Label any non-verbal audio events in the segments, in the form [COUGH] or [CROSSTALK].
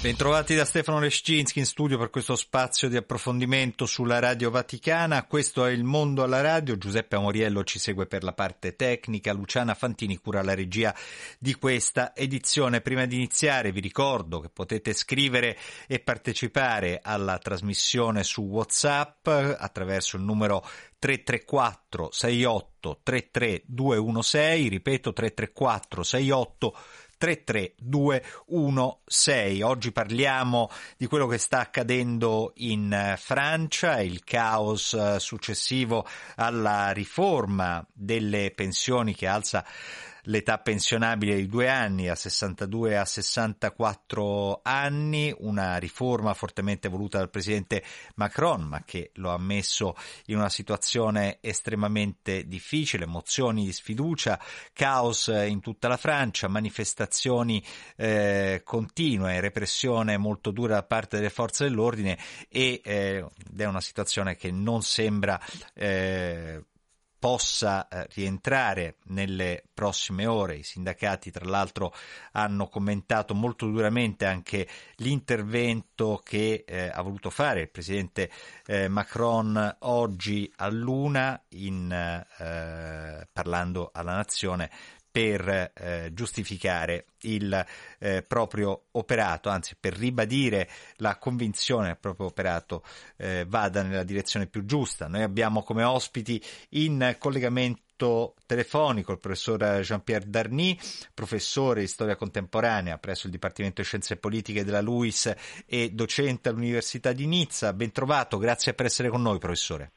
Bentrovati da Stefano Lescinski in studio per questo spazio di approfondimento sulla Radio Vaticana. Questo è Il Mondo alla Radio. Giuseppe Amoriello ci segue per la parte tecnica. Luciana Fantini cura la regia di questa edizione. Prima di iniziare vi ricordo che potete scrivere e partecipare alla trasmissione su WhatsApp attraverso il numero 334 68 33 216. Ripeto 334 68 33216. Oggi parliamo di quello che sta accadendo in Francia, il caos successivo alla riforma delle pensioni che alza l'età pensionabile di due anni a 62 a 64 anni, una riforma fortemente voluta dal presidente Macron, ma che lo ha messo in una situazione estremamente difficile, mozioni di sfiducia, caos in tutta la Francia, manifestazioni eh, continue, repressione molto dura da parte delle forze dell'ordine e, eh, ed è una situazione che non sembra eh, possa rientrare nelle prossime ore. I sindacati, tra l'altro, hanno commentato molto duramente anche l'intervento che eh, ha voluto fare il presidente eh, Macron oggi a Luna, in, eh, parlando alla nazione per eh, giustificare il eh, proprio operato, anzi per ribadire la convinzione che il proprio operato eh, vada nella direzione più giusta. Noi abbiamo come ospiti in collegamento telefonico il professor Jean-Pierre Darny, professore di storia contemporanea presso il Dipartimento di Scienze Politiche della LUIS e docente all'Università di Nizza. Ben trovato, grazie per essere con noi, professore.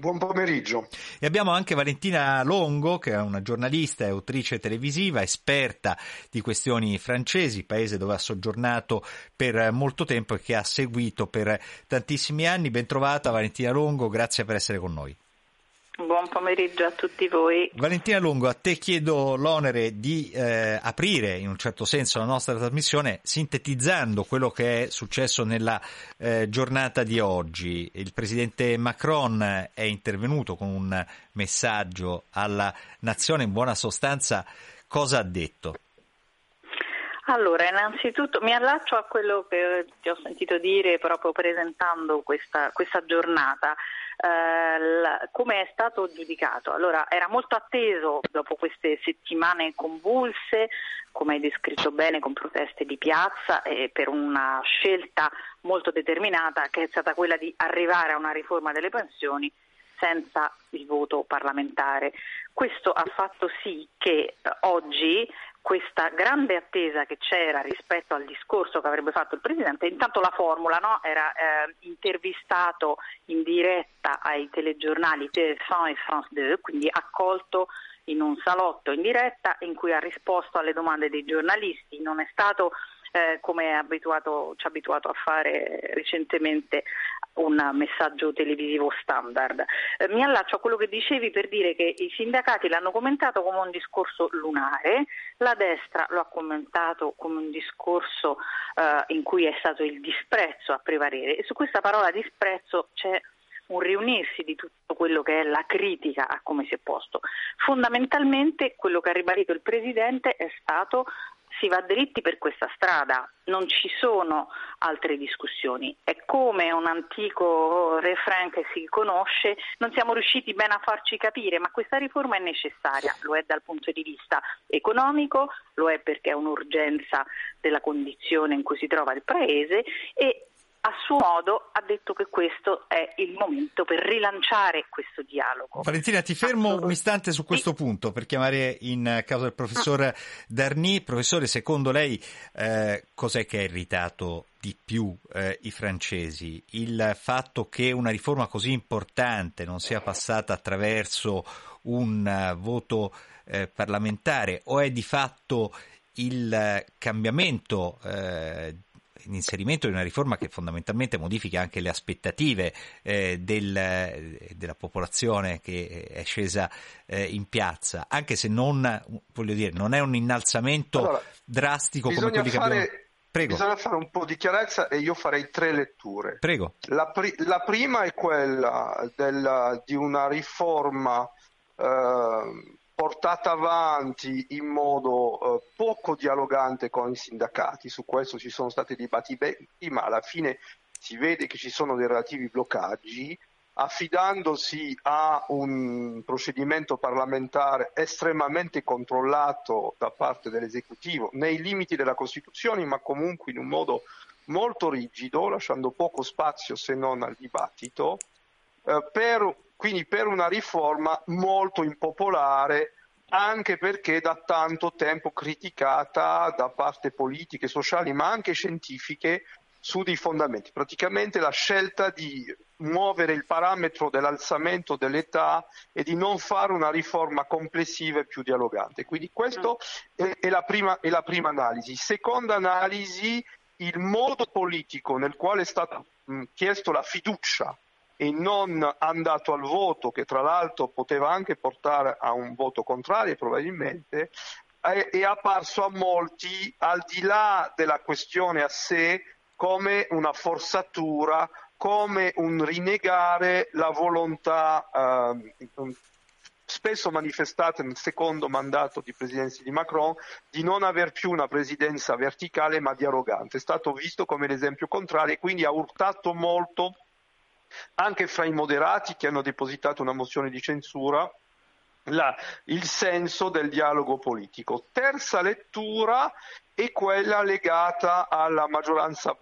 Buon pomeriggio. E abbiamo anche Valentina Longo, che è una giornalista e autrice televisiva, esperta di questioni francesi, paese dove ha soggiornato per molto tempo e che ha seguito per tantissimi anni. Bentrovata Valentina Longo, grazie per essere con noi. Buon pomeriggio a tutti voi. Valentina Lungo, a te chiedo l'onere di eh, aprire in un certo senso la nostra trasmissione sintetizzando quello che è successo nella eh, giornata di oggi. Il presidente Macron è intervenuto con un messaggio alla nazione, in buona sostanza cosa ha detto? Allora, innanzitutto mi allaccio a quello che ti ho sentito dire proprio presentando questa, questa giornata. Uh, come è stato giudicato? Allora, era molto atteso dopo queste settimane convulse, come hai descritto bene, con proteste di piazza e per una scelta molto determinata che è stata quella di arrivare a una riforma delle pensioni senza il voto parlamentare. Questo ha fatto sì che eh, oggi questa grande attesa che c'era rispetto al discorso che avrebbe fatto il Presidente, intanto la formula no? era eh, intervistato in diretta ai telegiornali TF1 e France 2, quindi accolto in un salotto in diretta in cui ha risposto alle domande dei giornalisti, non è stato eh, come abituato, ci ha abituato a fare recentemente un messaggio televisivo standard. Eh, mi allaccio a quello che dicevi per dire che i sindacati l'hanno commentato come un discorso lunare, la destra lo ha commentato come un discorso eh, in cui è stato il disprezzo a prevalere e su questa parola disprezzo c'è un riunirsi di tutto quello che è la critica a come si è posto. Fondamentalmente quello che ha ribadito il Presidente è stato si va dritti per questa strada, non ci sono altre discussioni. È come un antico refrain che si conosce, non siamo riusciti bene a farci capire, ma questa riforma è necessaria, lo è dal punto di vista economico, lo è perché è un'urgenza della condizione in cui si trova il Paese e a suo modo ha detto che questo è il momento per rilanciare questo dialogo. Valentina, ti fermo un istante su questo sì. punto per chiamare in causa il professor ah. Darny. Professore, secondo lei eh, cos'è che ha irritato di più eh, i francesi? Il fatto che una riforma così importante non sia passata attraverso un uh, voto eh, parlamentare o è di fatto il cambiamento eh, l'inserimento di una riforma che fondamentalmente modifica anche le aspettative eh, del, della popolazione che è scesa eh, in piazza, anche se non, voglio dire, non è un innalzamento allora, drastico come quelli fare... che abbiamo... Prego. Bisogna fare un po' di chiarezza e io farei tre letture. Prego. La, pri- la prima è quella della, di una riforma eh, portata avanti in modo eh, poco dialogante con i sindacati, su questo ci sono stati dibattiti, ma alla fine si vede che ci sono dei relativi bloccaggi, affidandosi a un procedimento parlamentare estremamente controllato da parte dell'esecutivo, nei limiti della Costituzione, ma comunque in un modo molto rigido, lasciando poco spazio se non al dibattito, eh, per quindi per una riforma molto impopolare anche perché da tanto tempo criticata da parte politiche, sociali ma anche scientifiche su dei fondamenti. Praticamente la scelta di muovere il parametro dell'alzamento dell'età e di non fare una riforma complessiva e più dialogante. Quindi questa è, è, la prima, è la prima analisi. Seconda analisi, il modo politico nel quale è stata chiesto la fiducia e non andato al voto, che tra l'altro poteva anche portare a un voto contrario probabilmente, è, è apparso a molti, al di là della questione a sé, come una forzatura, come un rinnegare la volontà eh, spesso manifestata nel secondo mandato di presidenza di Macron di non aver più una presidenza verticale ma dialogante. È stato visto come l'esempio contrario e quindi ha urtato molto anche fra i moderati che hanno depositato una mozione di censura, la, il senso del dialogo politico. Terza lettura è quella legata alla maggioranza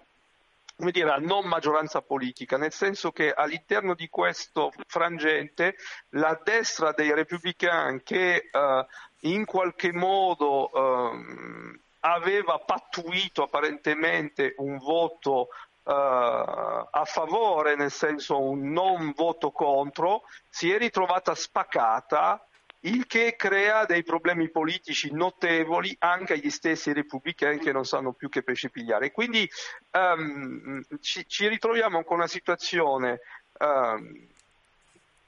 come dire, a non maggioranza politica, nel senso che all'interno di questo frangente la destra dei repubblicani che eh, in qualche modo eh, aveva pattuito apparentemente un voto a favore, nel senso un non voto contro, si è ritrovata spaccata, il che crea dei problemi politici notevoli anche agli stessi repubblicani che non sanno più che pesce pigliare. Quindi um, ci, ci, ritroviamo con una situazione um,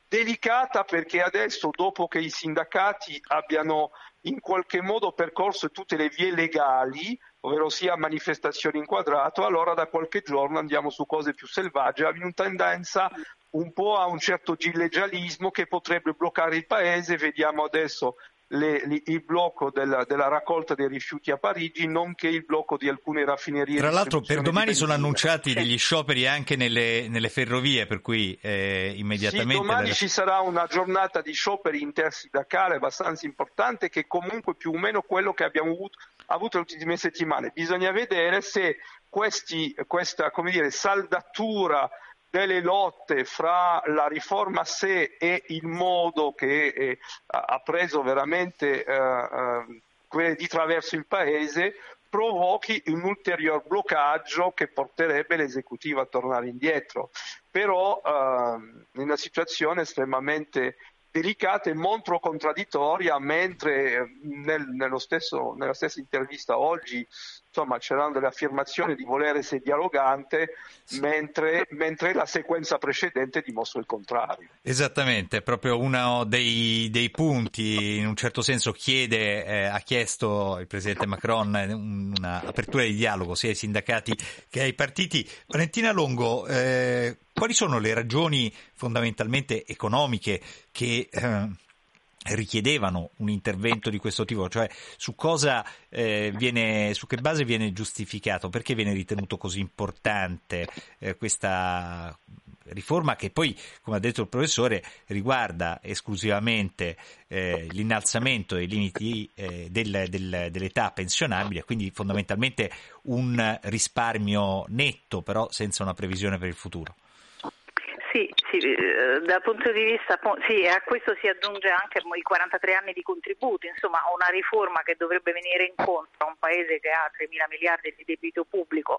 delicata perché adesso, dopo che i sindacati abbiano in qualche modo percorso tutte le vie legali, ovvero sia manifestazioni inquadrato, allora da qualche giorno andiamo su cose più selvagge, abbiamo tendenza un po' a un certo gilleggialismo che potrebbe bloccare il paese, vediamo adesso le, le, il blocco della, della, raccolta dei rifiuti a Parigi, nonché il blocco di alcune raffinerie. Tra l'altro per domani sono annunciati degli scioperi anche nelle, nelle ferrovie, per cui eh, immediatamente... Sì, domani ci sarà una giornata di scioperi intersindacale abbastanza importante che è comunque più o meno quello che abbiamo avuto, avuto le ultime settimane. Bisogna vedere se questi, questa dire, saldatura delle lotte fra la riforma sé e il modo che eh, ha preso veramente eh, eh, di traverso il paese provochi un ulteriore bloccaggio che porterebbe l'esecutivo a tornare indietro. Però eh, in una situazione estremamente delicata e molto contraddittoria, mentre nel, stesso, nella stessa intervista oggi insomma, c'erano delle affermazioni di voler essere dialogante, mentre, mentre, la sequenza precedente dimostra il contrario. Esattamente, proprio uno dei, dei punti, in un certo senso, chiede, eh, ha chiesto il presidente Macron un'apertura di dialogo sia ai sindacati che ai partiti. Valentina Longo, eh, quali sono le ragioni fondamentalmente economiche che eh, richiedevano un intervento di questo tipo, cioè su eh, viene, su che base viene giustificato, perché viene ritenuto così importante eh, questa riforma che poi, come ha detto il professore, riguarda esclusivamente eh, l'innalzamento dei limiti eh, del, del, dell'età pensionabile, quindi fondamentalmente un risparmio netto, però senza una previsione per il futuro. Sì, eh, dal punto di vista, sì, a questo si aggiunge anche i 43 anni di contributi, insomma una riforma che dovrebbe venire incontro a un paese che ha 3 mila miliardi di debito pubblico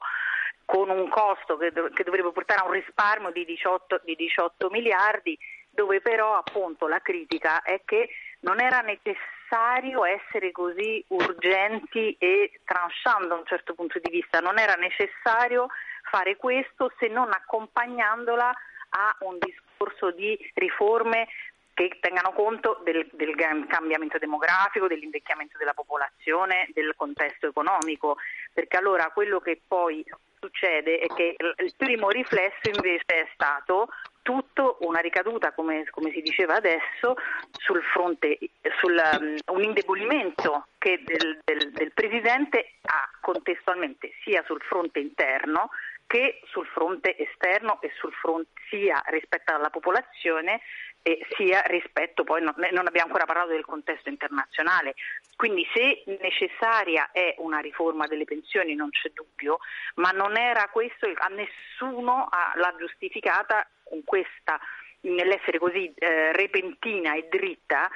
con un costo che, dov- che dovrebbe portare a un risparmio di 18, di 18 miliardi, dove però appunto la critica è che non era necessario essere così urgenti e tranchant da un certo punto di vista, non era necessario fare questo se non accompagnandola a un discorso di riforme che tengano conto del, del, cambiamento demografico, dell'invecchiamento della popolazione, del contesto economico, perché allora quello che poi succede è che il primo riflesso invece è stato tutto una ricaduta, come, come si diceva adesso, sul fronte, sul, um, un indebolimento che del, del, del Presidente ha contestualmente sia sul fronte interno che sul fronte esterno e sul fronte sia rispetto alla popolazione e sia rispetto, poi non, non abbiamo ancora parlato del contesto internazionale, quindi se necessaria è una riforma delle pensioni non c'è dubbio, ma non era questo, a nessuno l'ha giustificata con questa, nell'essere così eh, repentina e dritta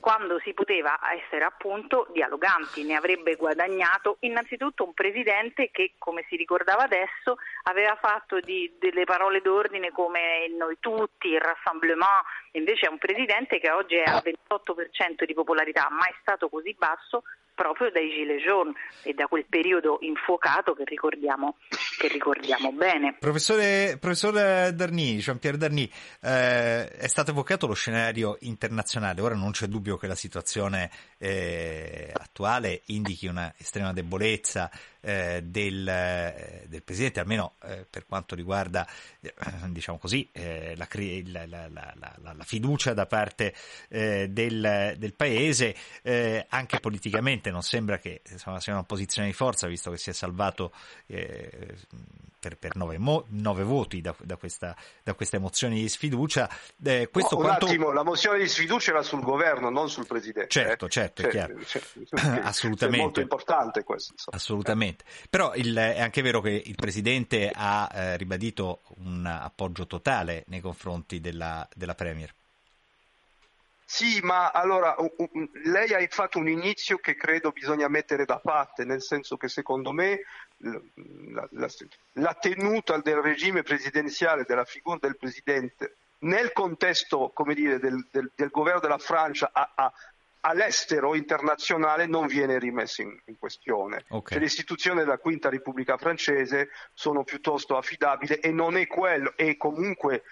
quando si poteva essere appunto dialoganti, ne avrebbe guadagnato innanzitutto un presidente che, come si ricordava adesso, aveva fatto di, delle parole d'ordine come noi tutti, il rassemblement, invece è un presidente che oggi è al 28% di popolarità, mai stato così basso proprio dai Gilets jaunes e da quel periodo infuocato che ricordiamo, che ricordiamo bene. Professore, professore Darni, Jean-Pierre Darni, eh, è stato evocato lo scenario internazionale, ora non c'è dubbio che la situazione eh, attuale indichi una estrema debolezza eh, del, eh, del, Presidente, almeno eh, per quanto riguarda eh, diciamo così, la, la, la, la, fiducia da parte del, del, Paese, anche politicamente. Non sembra che insomma, sia una posizione di forza, visto che si è salvato per, per nove, mo, nove, voti da, da, questa, da queste mozioni di sfiducia. Eh, questo no, un quanto... attimo, la mozione di sfiducia era sul governo, non sul Presidente. Certo, eh? certo, è chiaro. Certo, [LAUGHS] Assolutamente. È molto importante questo. Insomma. Assolutamente. Però il, è anche vero che il Presidente ha eh, ribadito un appoggio totale nei confronti della, della Premier. Sì, ma allora lei ha fatto un inizio che credo bisogna mettere da parte, nel senso che secondo me la, la, la tenuta del regime presidenziale, della figura del presidente, nel contesto dire, del, del, del, governo della Francia a, a, all'estero internazionale non viene rimessa in, in questione. Okay. Cioè, le istituzioni della Quinta Repubblica francese sono piuttosto affidabili e non è quello, e comunque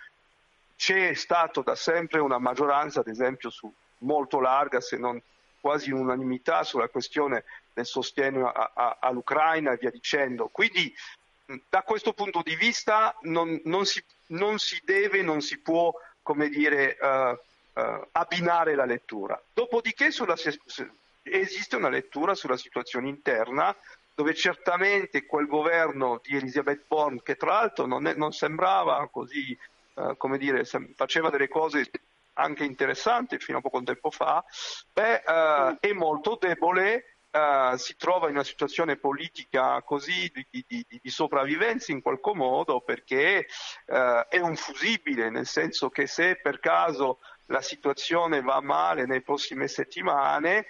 c'è stata da sempre una maggioranza, ad esempio, su, molto larga, se non quasi unanimità, sulla questione del sostegno a, a, all'Ucraina e via dicendo. Quindi da questo punto di vista non, non, si, non si, deve, non si può, come dire, uh, uh, abbinare la lettura. Dopodiché sulla, esiste una lettura sulla situazione interna dove certamente quel governo di Elisabeth Born, che tra l'altro non, è, non sembrava così eh, come dire, faceva delle cose anche interessanti fino a poco tempo fa, beh, uh, è molto debole, uh, si trova in una situazione politica così di, di, di, di sopravvivenza in qualche modo perché è un fusibile, nel senso che se per caso la situazione va male nelle prossime settimane,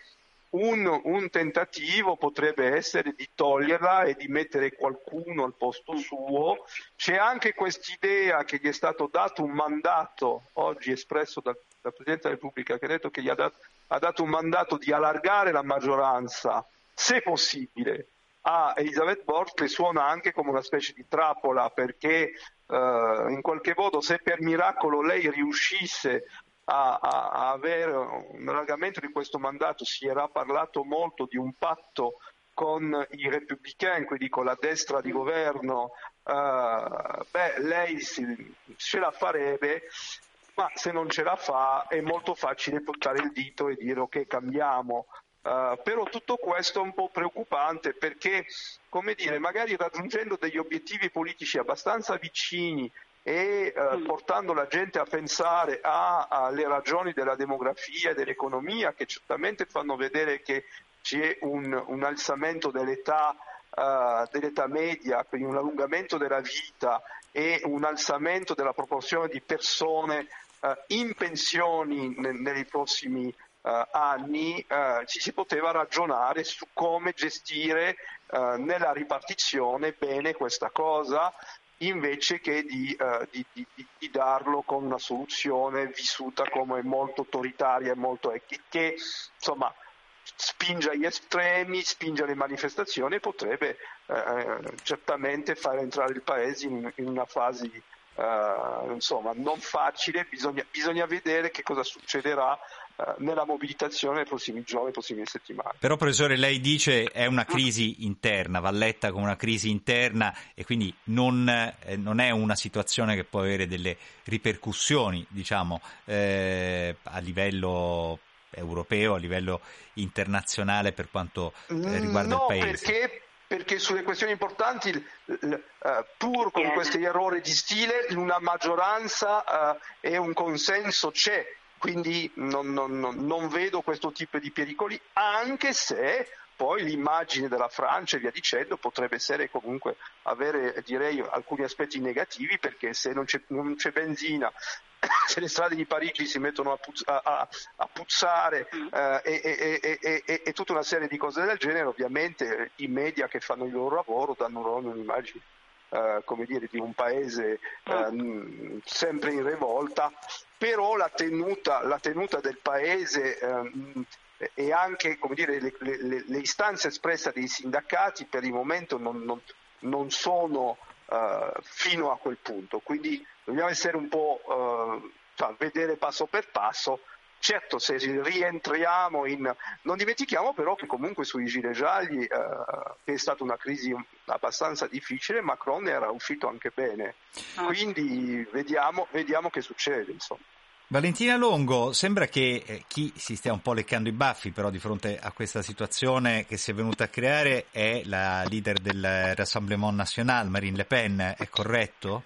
un, un, tentativo potrebbe essere di toglierla e di mettere qualcuno al posto suo. C'è anche quest'idea che gli è stato dato un mandato, oggi espresso dal, dal Presidente della Repubblica, che ha detto che gli ha dato, ha dato un mandato di allargare la maggioranza, se possibile, a Elisabeth Borg, che suona anche come una specie di trappola, perché Uh, in qualche modo se per miracolo lei riuscisse a, a, a avere un allargamento di questo mandato si era parlato molto di un patto con i repubblicani, quindi con la destra di governo, uh, beh, lei si, ce la farebbe, ma se non ce la fa è molto facile portare il dito e dire ok cambiamo. Uh, però tutto questo è un po' preoccupante perché, come dire, magari raggiungendo degli obiettivi politici abbastanza vicini e eh, mm. portando la gente a pensare alle ragioni della demografia e dell'economia che certamente fanno vedere che c'è un, un alzamento dell'età, uh, dell'età, media, quindi un allungamento della vita e un alzamento della proporzione di persone uh, in pensioni ne, nei prossimi uh, anni, ci si poteva ragionare su come gestire nella ripartizione bene questa cosa invece che di, uh, di, di, di, darlo con una soluzione vissuta come molto autoritaria e molto che insomma spinge agli estremi, spinge alle manifestazioni e potrebbe eh, certamente far entrare il paese in, in una fase Uh, insomma, non facile, bisogna, bisogna, vedere che cosa succederà nella mobilitazione nei prossimi giorni, nei prossime settimane. Però, professore, lei dice è una crisi interna, va letta come una crisi interna e quindi non, eh, non è una situazione che può avere delle ripercussioni, diciamo, eh, a livello europeo, a livello internazionale per quanto eh, riguarda no, il paese. Perché perché sulle questioni importanti, pur con questi errori di stile, una maggioranza e un consenso c'è, quindi non, non, non, vedo questo tipo di pericoli, anche se poi l'immagine della Francia e via dicendo potrebbe essere comunque avere direi alcuni aspetti negativi perché se non c'è, non c'è benzina [COUGHS] se le strade di Parigi si mettono a, puzz- a, a puzzare mm. eh, e, e, e, e, tutta una serie di cose del genere, ovviamente i media che fanno il loro lavoro danno loro un'immagine eh, come dire, di un paese eh, sempre in rivolta, però la tenuta, la tenuta del paese ehm, e anche dire, le, le, le, istanze espresse dei sindacati per il momento non, non, non sono uh, fino a quel punto. Quindi dobbiamo essere un po' uh, cioè, vedere passo per passo. Certo, se rientriamo in... Non dimentichiamo però che comunque sui gilet gialli, che è stata una crisi abbastanza difficile, Macron era uscito anche bene. Ah. Quindi vediamo, vediamo che succede. Insomma. Valentina Longo, sembra che eh, chi si stia un po' leccando i baffi però di fronte a questa situazione che si è venuta a creare è la leader del Rassemblement National, Marine Le Pen, è corretto?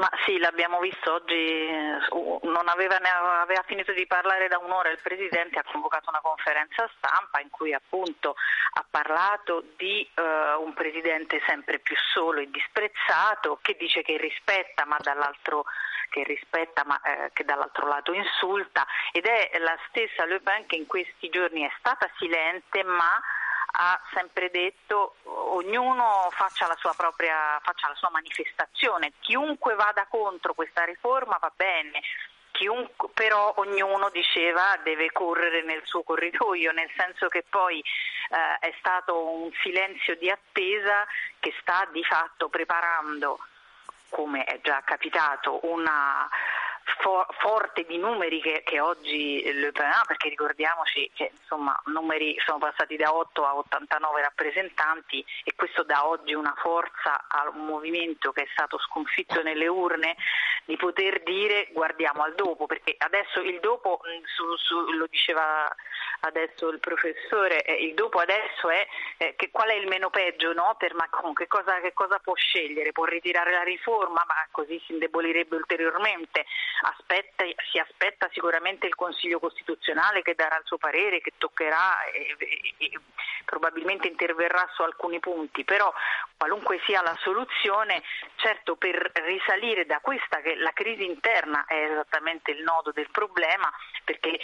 Ma sì, l'abbiamo visto oggi, eh, non aveva, aveva, finito di parlare da un'ora. Il Presidente, ha convocato una conferenza stampa in cui appunto ha parlato di uh, un Presidente sempre più solo e disprezzato che dice che rispetta ma dall'altro che rispetta ma eh, che dall'altro lato insulta. Ed è la stessa Le Pen che in questi giorni è stata silente ma ha sempre detto ognuno faccia la sua propria faccia la sua manifestazione, chiunque vada contro questa riforma va bene, Chiunque, però ognuno diceva deve correre nel suo corridoio, nel senso che poi eh, è stato un silenzio di attesa che sta di fatto preparando, come è già capitato, una for- forte di numeri che, che, oggi Le Pen ha, perché ricordiamoci che insomma numeri sono passati da 8 a 89 rappresentanti e questo dà oggi una forza a un movimento che è stato sconfitto nelle urne di poter dire guardiamo al dopo, perché adesso il dopo su, su, lo diceva adesso il professore, eh, il dopo adesso è eh, che, qual è il meno peggio no, per Macron, che cosa, che cosa, può scegliere, può ritirare la riforma? Ma così si indebolirebbe ulteriormente, aspetta, si aspetta sicuramente il Consiglio Costituzionale che darà il suo parere, che toccherà e, e, e probabilmente interverrà su alcuni punti, però qualunque sia la soluzione, certo per risalire da questa che la crisi interna è esattamente il nodo del problema, perché eh,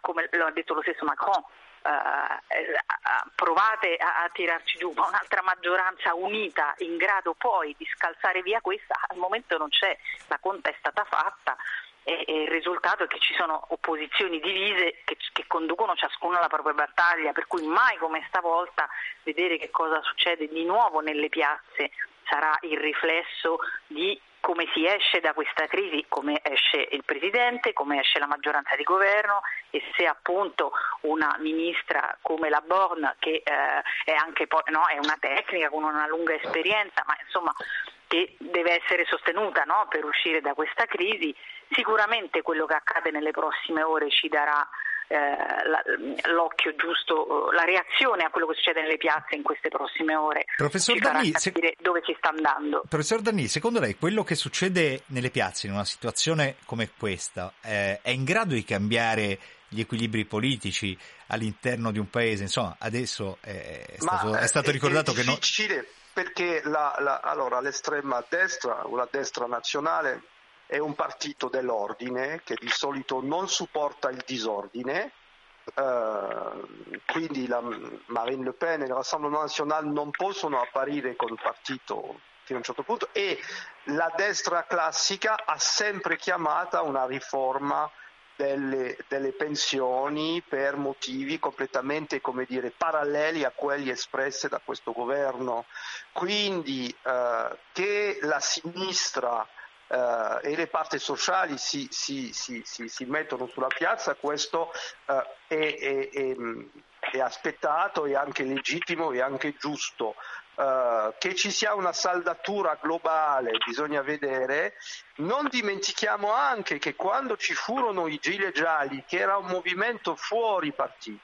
come lo ha detto lo stesso Macron, Uh, provate a, a, tirarci giù, ma un'altra maggioranza unita in grado poi di scalzare via questa, al momento non c'è, la conta è stata fatta e, e il risultato è che ci sono opposizioni divise che, che conducono ciascuna la propria battaglia, per cui mai come stavolta vedere che cosa succede di nuovo nelle piazze sarà il riflesso di come si esce da questa crisi, come esce il Presidente, come esce la maggioranza di governo e se appunto una ministra come la Born, che eh, è anche no, è una tecnica con una lunga esperienza, ma insomma che deve essere sostenuta no, per uscire da questa crisi, sicuramente quello che accade nelle prossime ore ci darà l'occhio giusto, la reazione a quello che succede nelle piazze in queste prossime ore. Professor Danni, se... dove si sta andando. Professor Danni, secondo lei quello che succede nelle piazze in una situazione come questa eh, è in grado di cambiare gli equilibri politici all'interno di un paese? Insomma, adesso è stato, è stato ricordato è che non perché la, la, allora, l'estrema destra o la destra nazionale è un partito dell'ordine che di solito non supporta il disordine, Uh, quindi la Marine Le Pen e il Rassemblement National non possono apparire con il partito fino a un certo punto, e, la destra classica ha sempre chiamata una riforma delle, delle, pensioni per motivi completamente dire, paralleli a quelli espressi da questo governo. Quindi eh, che la sinistra eh, e le parti sociali si, si, si, si, mettono sulla piazza, questo eh, è, è, è, è aspettato, è anche legittimo e anche giusto. Uh, che ci sia una saldatura globale bisogna vedere, non dimentichiamo anche che quando ci furono i Gile Gialli, che era un movimento fuori partito,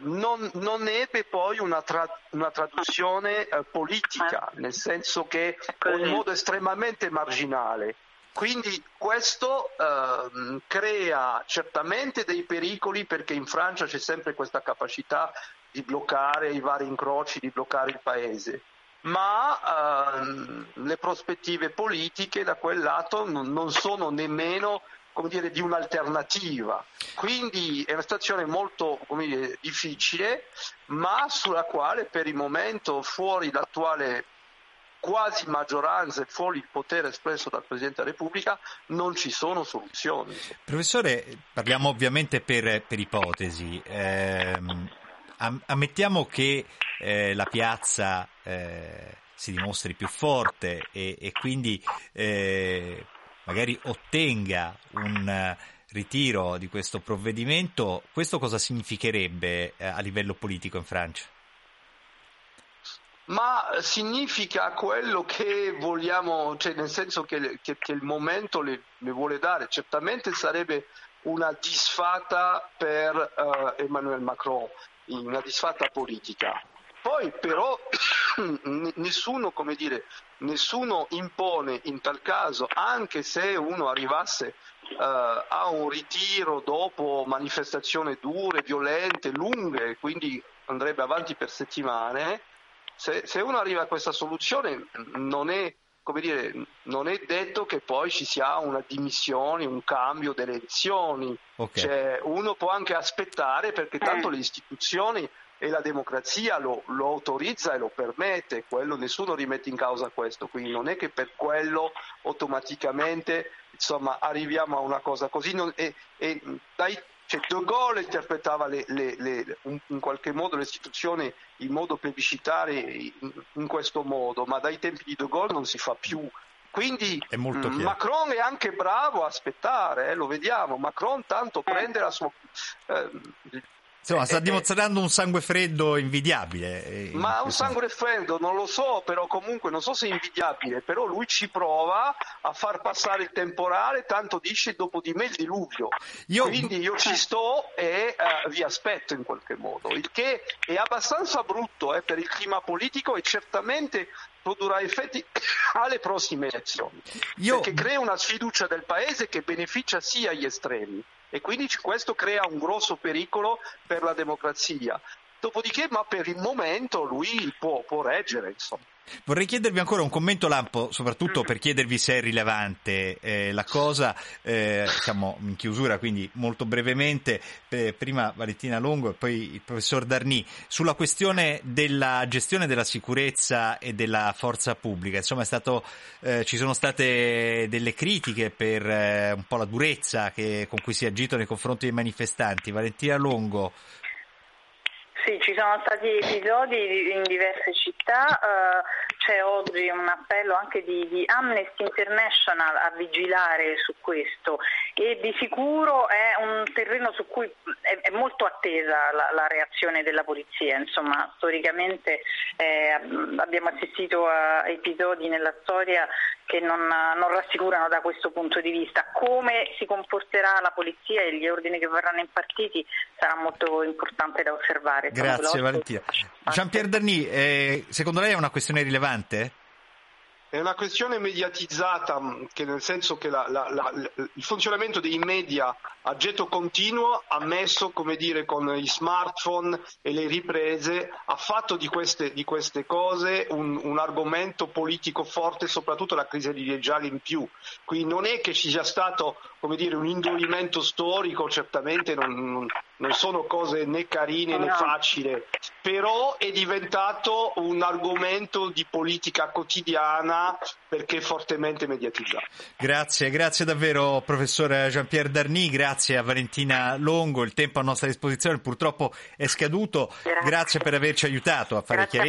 non, non, ebbe poi una, tra, una traduzione uh, politica, nel senso che in modo estremamente marginale. Quindi questo eh, crea certamente dei pericoli perché in Francia c'è sempre questa capacità di bloccare i vari incroci, di bloccare il paese. Ma ehm, le prospettive politiche da quel lato non, non sono nemmeno dire, di un'alternativa. Quindi è una situazione molto dire, difficile, ma sulla quale per il momento, fuori l'attuale quasi maggioranza e fuori il potere espresso dal Presidente della Repubblica, non ci sono soluzioni. Professore, parliamo ovviamente per, per ipotesi. Eh, ammettiamo che eh, la piazza eh, si dimostri più forte e, e quindi eh, magari ottenga un ritiro di questo provvedimento, questo cosa significherebbe eh, a livello politico in Francia? Ma significa quello che vogliamo, cioè nel senso che, che, che il momento le, le, vuole dare. Certamente sarebbe una disfatta per uh, Emmanuel Macron, una disfatta politica. Poi però [COUGHS] nessuno, come dire, nessuno impone in tal caso, anche se uno arrivasse uh, a un ritiro dopo manifestazioni dure, violente, lunghe, quindi andrebbe avanti per settimane, se, se uno arriva a questa soluzione non è, dire, non è detto che poi ci sia una dimissione, un cambio delle elezioni. Okay. Cioè, uno può anche aspettare perché tanto eh. le istituzioni e la democrazia lo, lo, autorizza e lo permette, quello nessuno rimette in causa questo, quindi non è che per quello automaticamente insomma, arriviamo a una cosa così non, e, e dai cioè, De Gaulle interpretava le, le, le, in qualche modo le istituzioni in modo plebiscitario in, in, questo modo, ma dai tempi di De Gaulle non si fa più. Quindi è mm, Macron è anche bravo a aspettare, eh, lo vediamo. Macron tanto prende la sua. Eh, Insomma, sta eh, eh. dimostrando un sangue freddo invidiabile. Eh, Ma un sangue freddo non lo so, però comunque non so se è invidiabile, però lui ci prova a far passare il temporale, tanto dice dopo di me il diluvio. Io... Quindi io ci sto e uh, vi aspetto in qualche modo, il che è abbastanza brutto eh, per il clima politico e certamente produrrà effetti [COUGHS] alle prossime elezioni, Io... perché crea una sfiducia del paese che beneficia sia gli estremi e quindi questo crea un grosso pericolo per la democrazia. Dopodiché, ma per il momento lui può, può reggere, insomma. Vorrei chiedervi ancora un commento lampo, soprattutto per chiedervi se è rilevante eh, la cosa, eh, siamo in chiusura quindi molto brevemente, eh, prima Valentina Longo e poi il professor Darni, sulla questione della gestione della sicurezza e della forza pubblica, insomma stato, eh, ci sono state delle critiche per eh, un po' la durezza che, con cui si è agito nei confronti dei manifestanti, Valentina Longo. Sì, ci sono stati episodi in diverse città, uh, c'è oggi un appello anche di, di, Amnesty International a vigilare su questo e di sicuro è un terreno su cui è, è molto attesa la, la, reazione della polizia, insomma storicamente eh, abbiamo assistito a episodi nella storia che non, non, rassicurano da questo punto di vista. Come si comporterà la polizia e gli ordini che verranno impartiti sarà molto importante da osservare. Grazie Valentina. Jean-Pierre Darny, eh, secondo lei è una questione rilevante? È una questione mediatizzata, mm, che nel senso che la, la, la, il funzionamento dei media a getto continuo ha messo, come dire, con gli smartphone e le riprese, ha fatto di queste, di queste cose un, un, argomento politico forte, soprattutto la crisi di Reggiali in più. Quindi non è che ci sia stato, come dire, un indurimento storico, certamente non, non sono cose né carine né No. facili, però è diventato un argomento di politica quotidiana perché fortemente mediatizzato. Grazie, grazie davvero professor Jean-Pierre Darny, grazie a Valentina Longo, il tempo a nostra disposizione purtroppo è scaduto, Grazie. grazie per averci aiutato a fare Grazie chiarezza